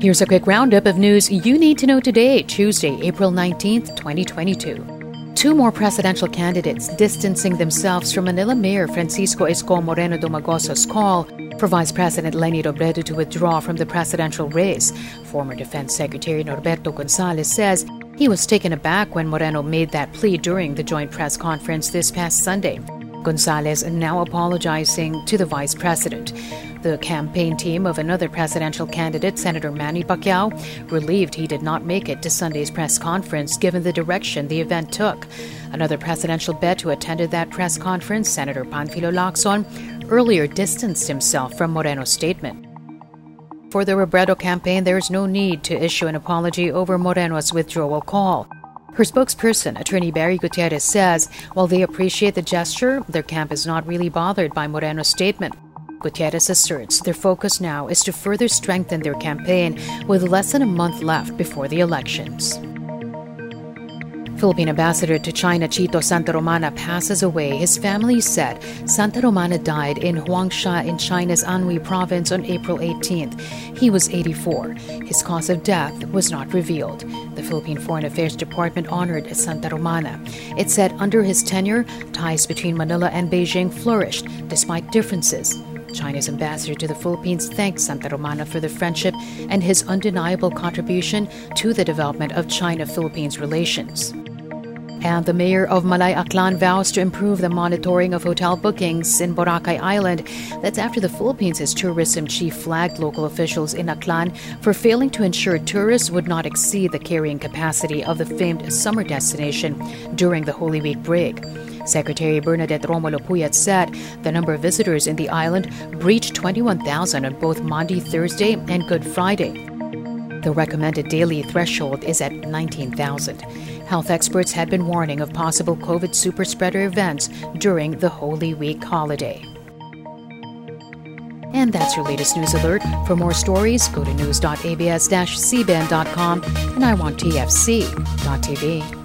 Here's a quick roundup of news you need to know today, Tuesday, April 19th, 2022. Two more presidential candidates distancing themselves from Manila Mayor Francisco Isko Moreno Domagoso's call for Vice President Leni Robredo to withdraw from the presidential race. Former Defense Secretary Norberto Gonzales says he was taken aback when Moreno made that plea during the joint press conference this past Sunday. Gonzales now apologizing to the vice president. The campaign team of another presidential candidate, Senator Manny Pacquiao, relieved he did not make it to Sunday's press conference given the direction the event took. Another presidential bet who attended that press conference, Senator Panfilo Lacson, earlier distanced himself from Moreno's statement. For the Robredo campaign, there is no need to issue an apology over Moreno's withdrawal call. Her spokesperson, attorney Barry Gutierrez, says while they appreciate the gesture, their camp is not really bothered by Moreno's statement. Gutierrez asserts their focus now is to further strengthen their campaign with less than a month left before the elections. Philippine ambassador to China Chito Santa Romana passes away. His family said Santa Romana died in Huangshan in China's Anhui province on April 18th. He was 84. His cause of death was not revealed. The Philippine Foreign Affairs Department honored Santa Romana. It said under his tenure, ties between Manila and Beijing flourished despite differences. China's ambassador to the Philippines thanked Santa Romana for the friendship and his undeniable contribution to the development of China Philippines relations. And the mayor of Malay Aklan vows to improve the monitoring of hotel bookings in Boracay Island. That's after the Philippines' tourism chief flagged local officials in Aklan for failing to ensure tourists would not exceed the carrying capacity of the famed summer destination during the Holy Week break. Secretary Bernadette Romulo Puyat said the number of visitors in the island breached 21,000 on both Monday, Thursday and Good Friday. The recommended daily threshold is at 19,000. Health experts had been warning of possible COVID superspreader events during the Holy Week holiday. And that's your latest news alert. For more stories, go to news.abs-cbn.com and iwanttfc.tv.